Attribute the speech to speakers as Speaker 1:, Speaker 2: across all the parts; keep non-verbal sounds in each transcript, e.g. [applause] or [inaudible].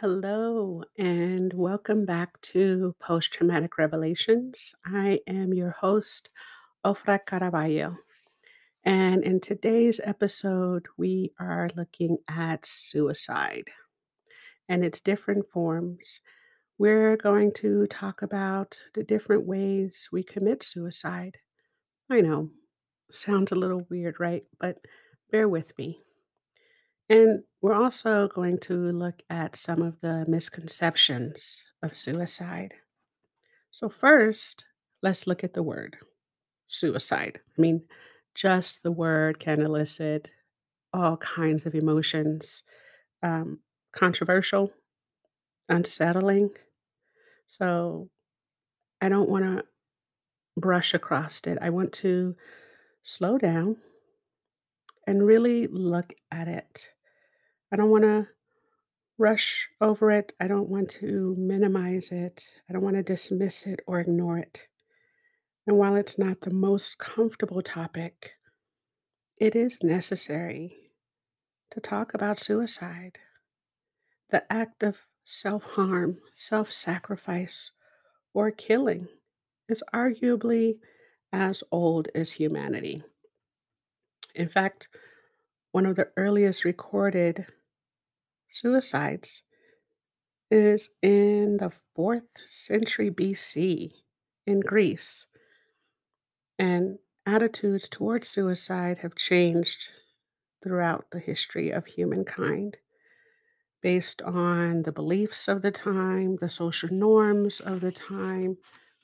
Speaker 1: Hello, and welcome back to Post Traumatic Revelations. I am your host, Ofra Caraballo. And in today's episode, we are looking at suicide and its different forms. We're going to talk about the different ways we commit suicide. I know, sounds a little weird, right? But bear with me. And we're also going to look at some of the misconceptions of suicide. So, first, let's look at the word suicide. I mean, just the word can elicit all kinds of emotions um, controversial, unsettling. So, I don't want to brush across it. I want to slow down and really look at it. I don't want to rush over it. I don't want to minimize it. I don't want to dismiss it or ignore it. And while it's not the most comfortable topic, it is necessary to talk about suicide, the act of self harm, self sacrifice, or killing is arguably as old as humanity. In fact, one of the earliest recorded suicides is in the 4th century BC in Greece. And attitudes towards suicide have changed throughout the history of humankind based on the beliefs of the time, the social norms of the time,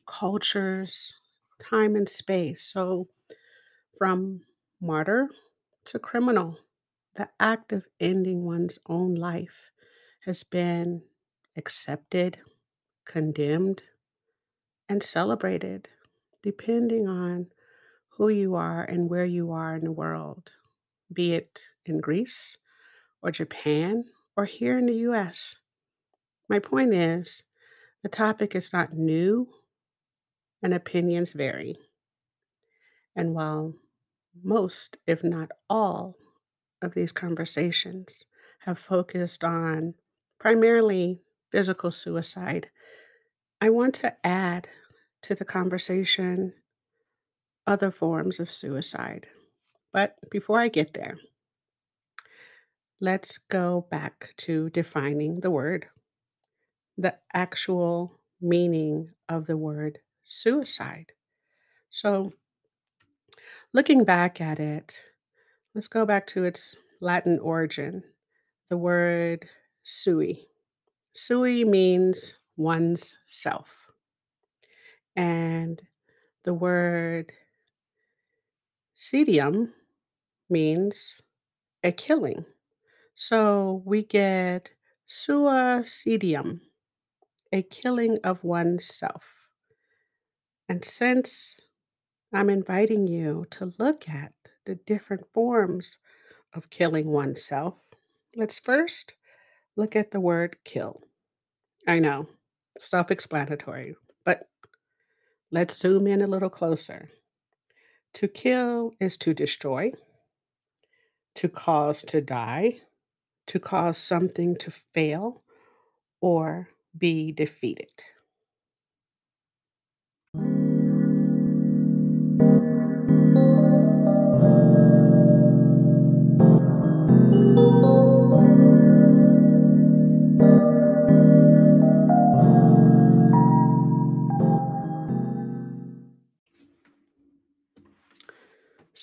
Speaker 1: cultures, time and space. So, from martyr to criminal, the act of ending one's own life has been accepted, condemned, and celebrated, depending on who you are and where you are in the world, be it in Greece or Japan or here in the US. My point is, the topic is not new and opinions vary. And while most, if not all, of these conversations have focused on primarily physical suicide, I want to add to the conversation other forms of suicide. But before I get there, let's go back to defining the word, the actual meaning of the word suicide. So, looking back at it, let's go back to its Latin origin, the word sui. Sui means one's self. And the word Cidium means a killing. So we get suicidum, a killing of oneself. And since I'm inviting you to look at the different forms of killing oneself, let's first look at the word kill. I know, self explanatory, but let's zoom in a little closer. To kill is to destroy, to cause to die, to cause something to fail or be defeated.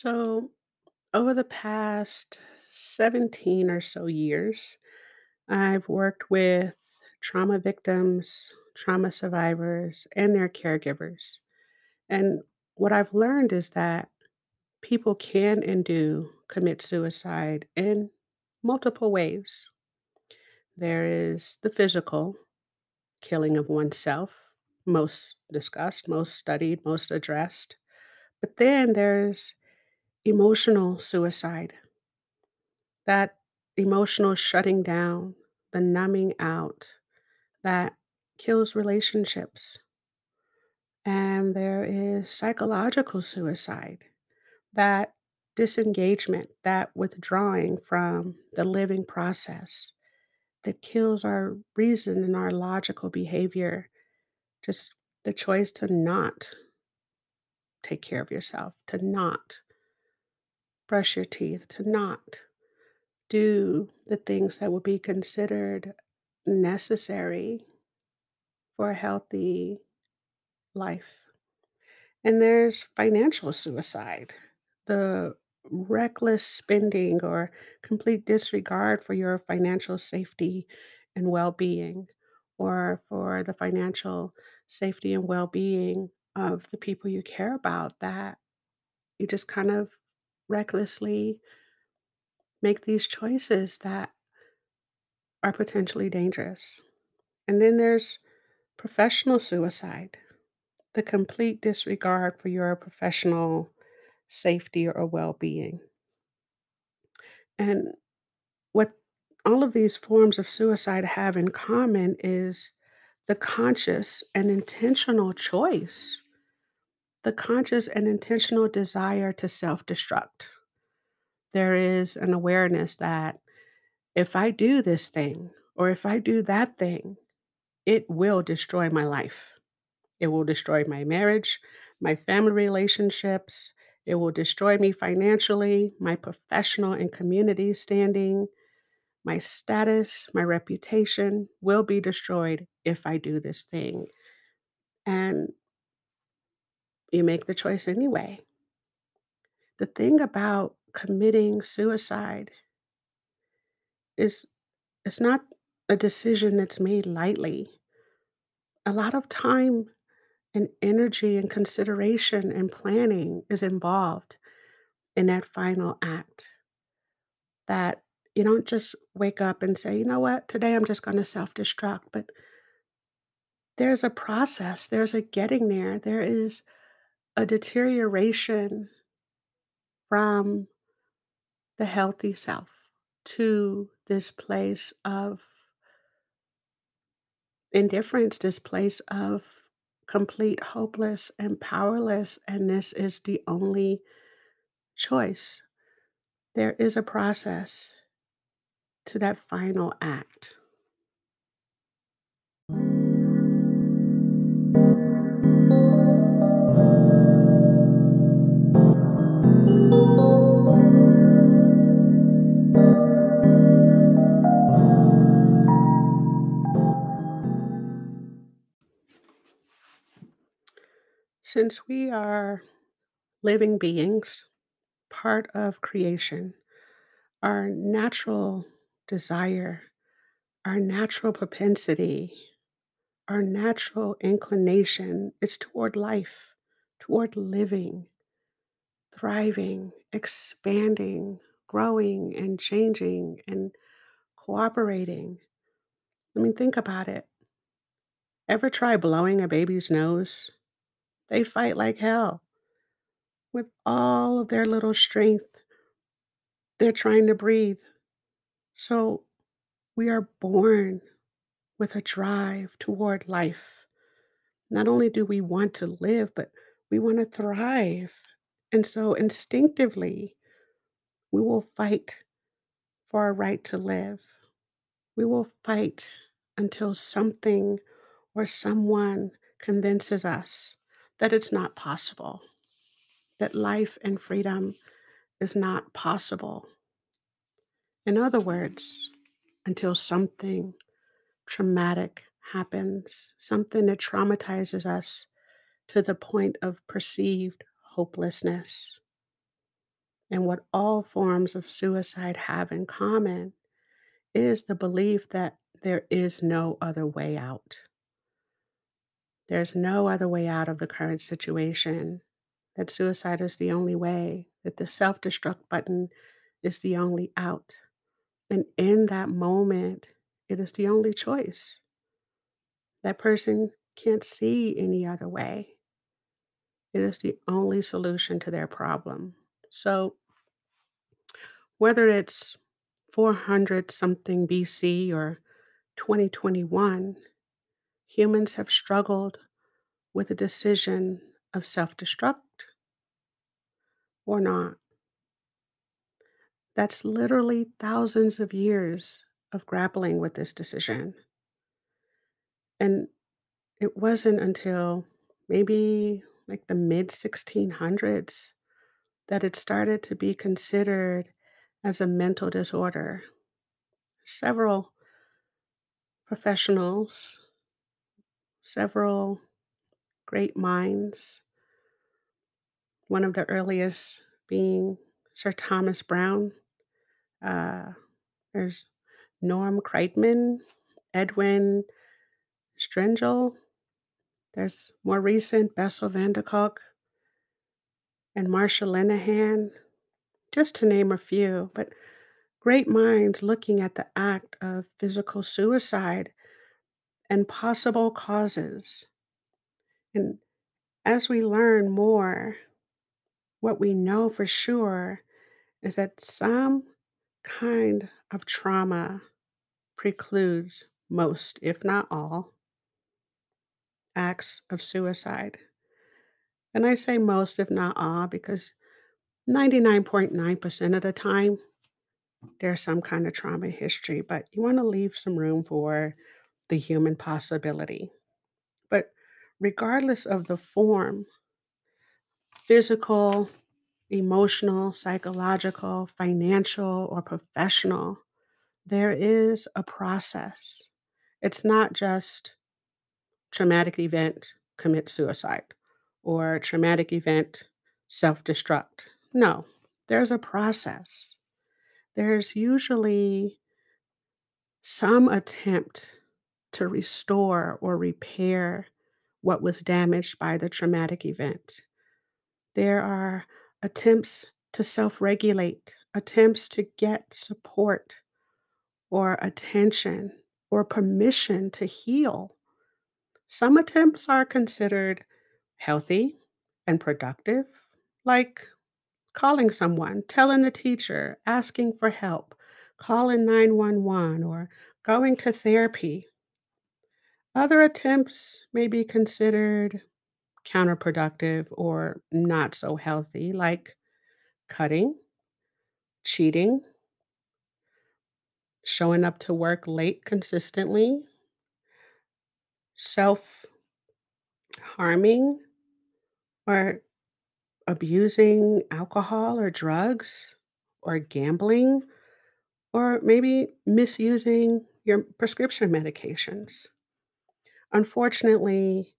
Speaker 1: So, over the past 17 or so years, I've worked with trauma victims, trauma survivors, and their caregivers. And what I've learned is that people can and do commit suicide in multiple ways. There is the physical killing of oneself, most discussed, most studied, most addressed. But then there's emotional suicide, that emotional shutting down, the numbing out that kills relationships. And there is psychological suicide, that disengagement, that withdrawing from the living process. that kills our reason and our logical behavior. Just the choice to not take care of yourself, to not brush your teeth, to not do the things that would be considered necessary for a healthy life. And there's financial suicide, the reckless spending or complete disregard for your financial safety and well being, or for the financial safety and well being of the people you care about, that you just kind of recklessly make these choices that are potentially dangerous. And then there's professional suicide, the complete disregard for your professional safety or well being. And what all of these forms of suicide have in common is the conscious and intentional choice, the conscious and intentional desire to self destruct. There is an awareness that if I do this thing or if I do that thing, it will destroy my life. It will destroy my marriage, my family relationships. It will destroy me financially, my professional and community standing, my status, my reputation will be destroyed if I do this thing. And you make the choice anyway. The thing about committing suicide is it's not a decision that's made lightly. A lot of time and energy and consideration and planning is involved in that final act. That you don't just wake up and say, you know what, today I'm just going to self destruct. But there's a process, there's a getting there, there is a deterioration from the healthy self to this place of indifference, this place of complete hopeless and powerless. And this is the only choice. There is a process to that final act. Since we are living beings, part of creation, our natural desire, our natural propensity, our natural inclination is toward life, toward living, thriving, expanding, growing, and changing and cooperating. I mean, think about it. Ever try blowing a baby's nose? They fight like hell with all of their little strength. They're trying to breathe. So we are born with a drive toward life. Not only do we want to live, but we want to thrive. And so instinctively, we will fight for our right to live. We will fight until something or someone convinces us that it's not possible, that life and freedom is not possible. In other words, until something traumatic happens, something that traumatizes us to the point of perceived hopelessness. And what all forms of suicide have in common is the belief that there is no other way out. There's no other way out of the current situation, that suicide is the only way, that the self destruct button is the only out. And in that moment, it is the only choice. That person can't see any other way. It is the only solution to their problem. So, whether it's 400 something BC or 2021, humans have struggled with the decision of self destruct or not. That's literally thousands of years of grappling with this decision. And it wasn't until maybe like the mid 1600s that it started to be considered as a mental disorder. Several professionals, several great minds, one of the earliest being Sir Thomas Browne. Uh, there's Norm Kreitman, Erwin Stengel. There's more recent Bessel van der Kolk and Marsha Linehan, just to name a few. But great minds looking at the act of physical suicide and possible causes. And as we learn more, what we know for sure is that some kind of trauma precludes most, if not all, acts of suicide. And I say most, if not all, because 99.9% of the time, there's some kind of trauma history, but you want to leave some room for the human possibility. But regardless of the form, physical, emotional, psychological, financial, or professional, there is a process. It's not just traumatic event, commit suicide, or traumatic event, self destruct. No, there's a process. There's usually some attempt to restore or repair what was damaged by the traumatic event. There are attempts to self regulate, attempts to get support or attention or permission to heal. Some attempts are considered healthy and productive, like calling someone, telling the teacher, asking for help, calling 911, or going to therapy. Other attempts may be considered counterproductive or not so healthy, like cutting, cheating, showing up to work late consistently, self harming, or abusing alcohol or drugs, or gambling, or maybe misusing your prescription medications. Unfortunately,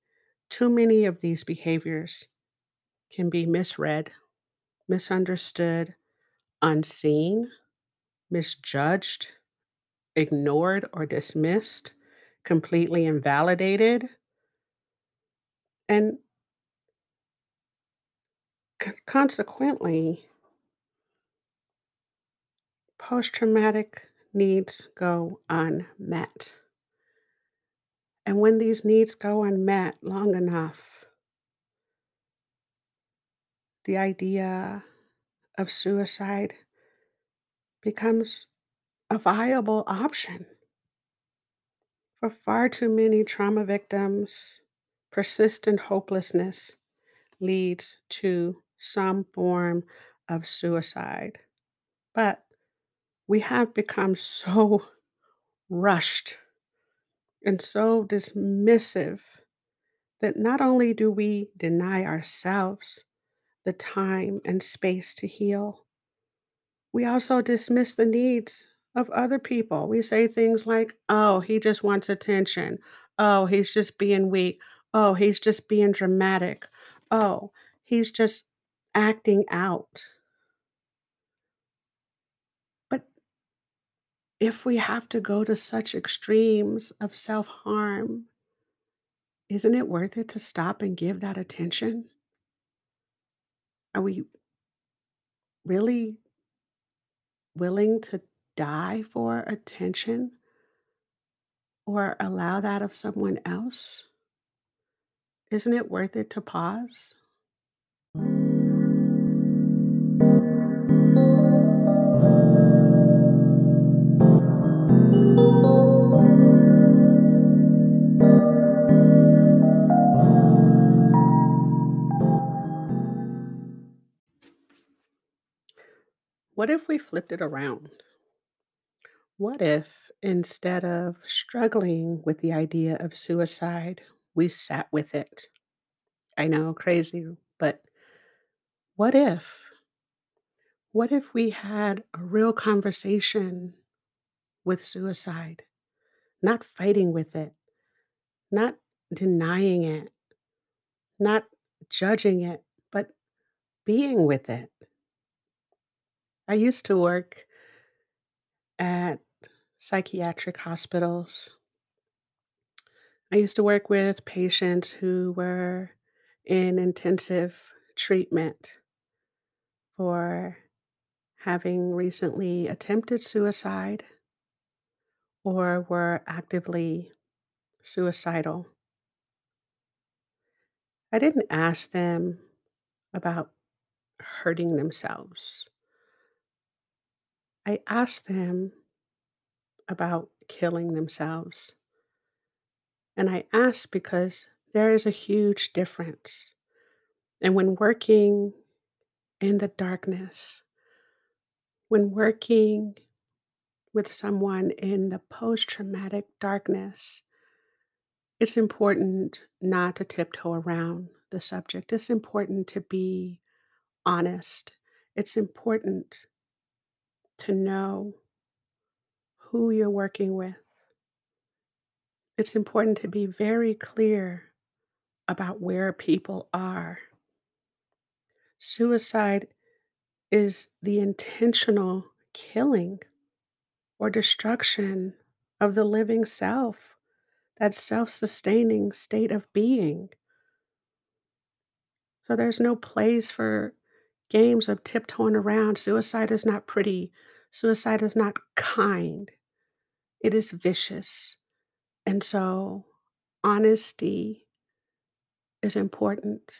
Speaker 1: too many of these behaviors can be misread, misunderstood, unseen, misjudged, ignored, or dismissed, completely invalidated. And consequently, post traumatic needs go unmet. And when these needs go unmet long enough, the idea of suicide becomes a viable option. For far too many trauma victims, persistent hopelessness leads to some form of suicide. But we have become so [laughs] rushed and so dismissive that not only do we deny ourselves the time and space to heal, we also dismiss the needs of other people. We say things like, oh, he just wants attention. Oh, he's just being weak. Oh, he's just being dramatic. Oh, he's just acting out. If we have to go to such extremes of self harm, isn't it worth it to stop and give that attention? Are we really willing to die for attention or allow that of someone else? Isn't it worth it to pause? What if we flipped it around? What if instead of struggling with the idea of suicide, we sat with it? I know, crazy, but what if? What if we had a real conversation with suicide, not fighting with it, not denying it, not judging it, but being with it? I used to work at psychiatric hospitals. I used to work with patients who were in intensive treatment for having recently attempted suicide or were actively suicidal. I didn't ask them about hurting themselves. I asked them about killing themselves. And I asked because there is a huge difference. And when working in the darkness, when working with someone in the post traumatic darkness, it's important not to tiptoe around the subject. It's important to be honest. It's important to know who you're working with. It's important to be very clear about where people are. Suicide is the intentional killing or destruction of the living self, that self sustaining state of being. So there's no place for games of tiptoeing around. Suicide is not pretty, suicide is not kind, it is vicious. And so honesty is important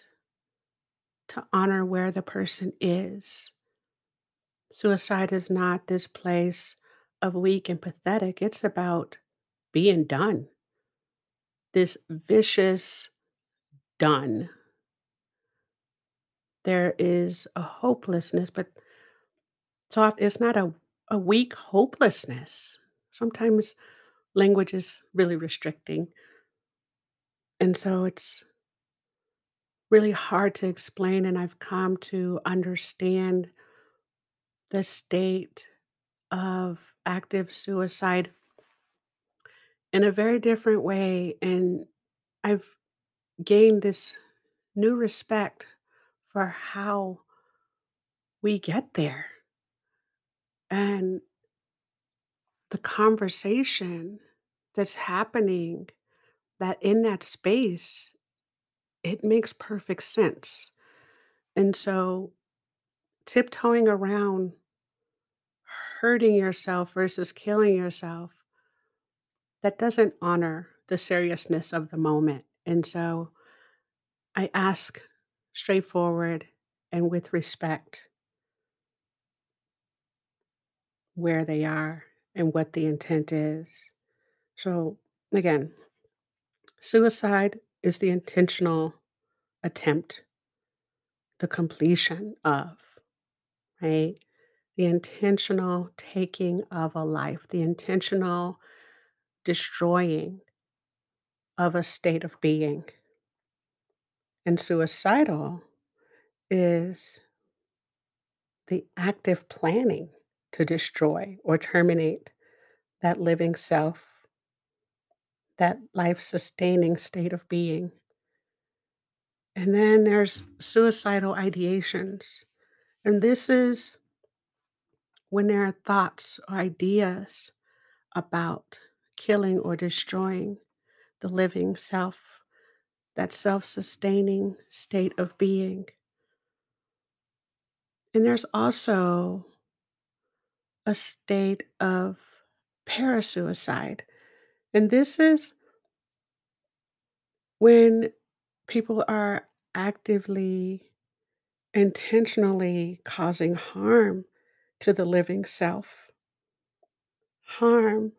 Speaker 1: to honor where the person is. Suicide is not this place of weak and pathetic, it's about being done. This vicious done. There is a hopelessness, but so it's not a, a weak hopelessness. Sometimes language is really restricting. And so it's really hard to explain. And I've come to understand the state of active suicide in a very different way. And I've gained this new respect for how we get there. And the conversation that's happening that in that space it makes perfect sense. And so tiptoeing around hurting yourself versus killing yourself that doesn't honor the seriousness of the moment. And so i ask straightforward and with respect where they are and what the intent is. So, again, suicide is the intentional attempt, the completion of, right? The intentional taking of a life, the intentional destroying of a state of being. And suicidal is the active planning to destroy or terminate that living self that life sustaining state of being. And then there's suicidal ideations. And this is when there are thoughts or ideas about killing or destroying the living self, that self sustaining state of being. And there's also a state of parasuicide. And this is when people are actively, intentionally causing harm to the living self, harm,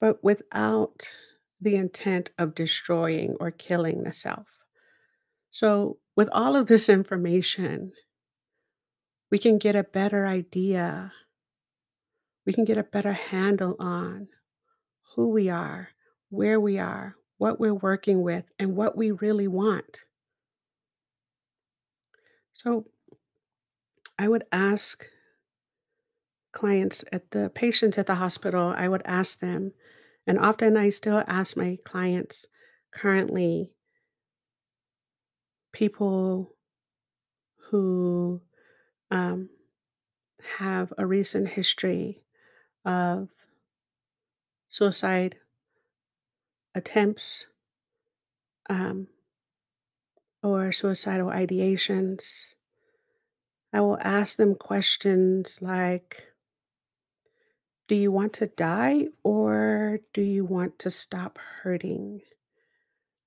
Speaker 1: but without the intent of destroying or killing the self. So, with all of this information, we can get a better idea. we can get a better handle on who we are, where we are, what we're working with, and what we really want. So I would ask clients at the patients at the hospital, I would ask them, and often I still ask my clients currently, people who um, have a recent history of suicide attempts um, or suicidal ideations. I will ask them questions like, Do you want to die or do you want to stop hurting?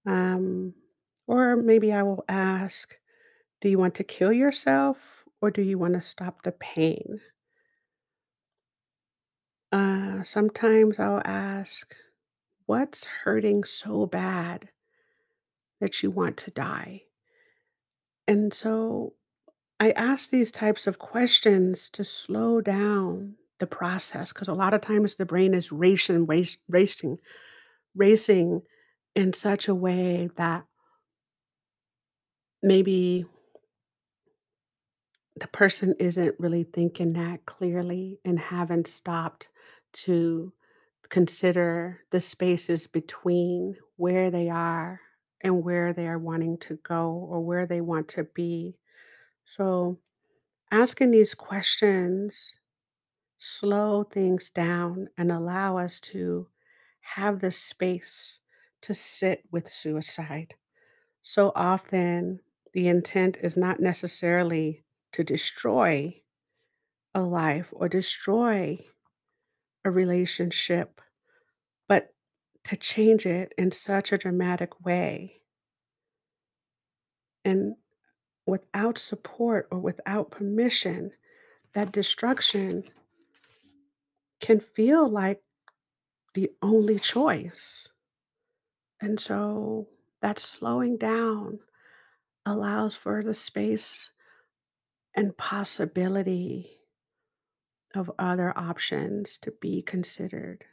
Speaker 1: Um, or maybe I will ask, Do you want to kill yourself or do you want to stop the pain? Uh, sometimes I'll ask, What's hurting so bad that you want to die? And so I ask these types of questions to slow down the process because a lot of times the brain is racing, racing, racing in such a way that maybe the person isn't really thinking that clearly and haven't stopped to consider the spaces between where they are and where they are wanting to go or where they want to be. So, asking these questions slow things down and allow us to have the space to sit with suicide. So often, the intent is not necessarily to destroy a life or destroy a relationship, but to change it in such a dramatic way. And without support or without permission, that destruction can feel like the only choice. And so that slowing down allows for the space and possibility of other options to be considered.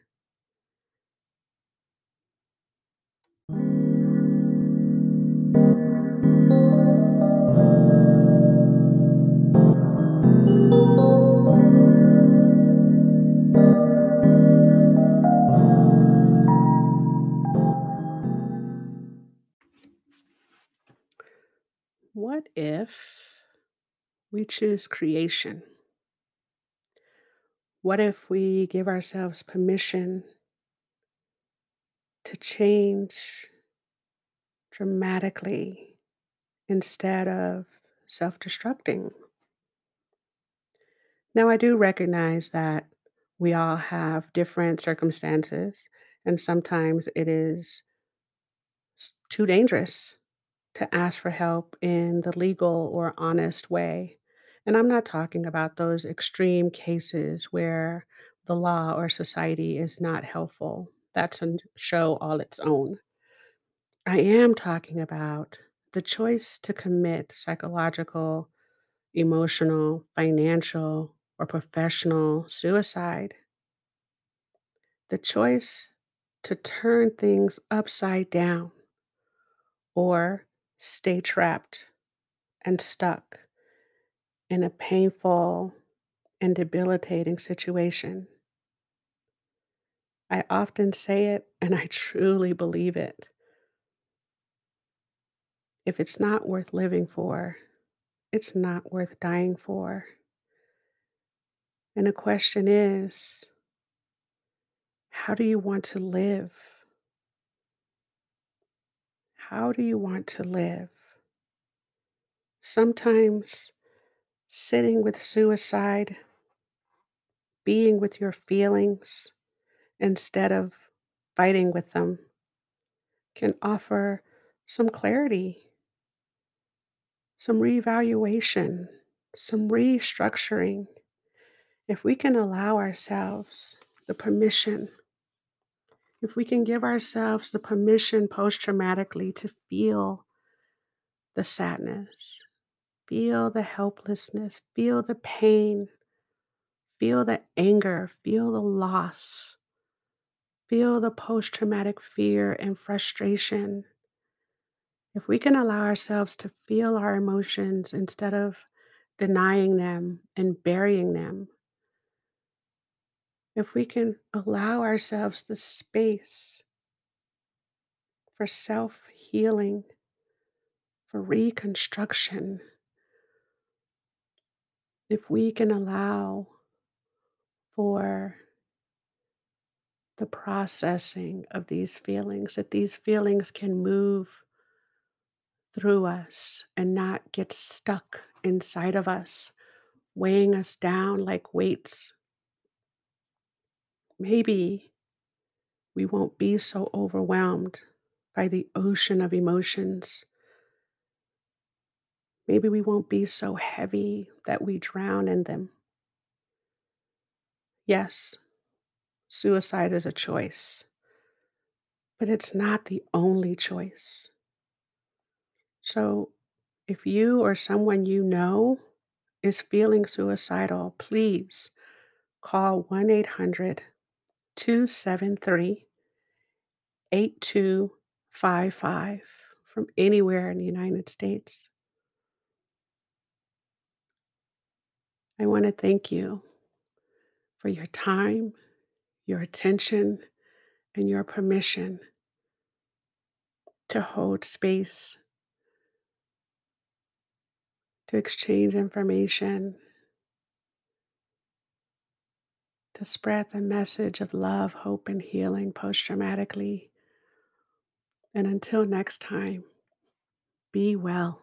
Speaker 1: What if we choose creation? What if we give ourselves permission to change dramatically instead of self destructing? Now, I do recognize that we all have different circumstances, and sometimes it is too dangerous to ask for help in the legal or honest way. And I'm not talking about those extreme cases where the law or society is not helpful. That's a show all its own. I am talking about the choice to commit psychological, emotional, financial, or professional suicide. The choice to turn things upside down or stay trapped and stuck in a painful and debilitating situation. I often say it [laughs] and I truly believe it. If it's not worth living for, it's not worth dying for. And the question is how do you want to live? How do you want to live? Sometimes sitting with suicide, being with your feelings instead of fighting with them, can offer some clarity some reevaluation, some restructuring, if we can allow ourselves the permission, if we can give ourselves the permission post traumatically to feel the sadness, feel the helplessness, feel the pain, feel the anger, feel the loss, feel the post traumatic fear and frustration. If we can allow ourselves to feel our emotions instead of denying them and burying them, if we can allow ourselves the space for self healing, for reconstruction, if we can allow for the processing of these feelings, that these feelings can move through us and not get stuck inside of us, weighing us down like weights. Maybe we won't be so overwhelmed by the ocean of emotions. Maybe we won't be so heavy that we drown in them. Yes, suicide is a choice, but it's not the only choice. So, if you or someone you know is feeling suicidal, please call 1 800 273 8255 from anywhere in the United States. I want to thank you for your time, your attention, and your permission to hold space, to exchange information, to spread the message of love, hope, and healing post traumatically. And until next time, be well.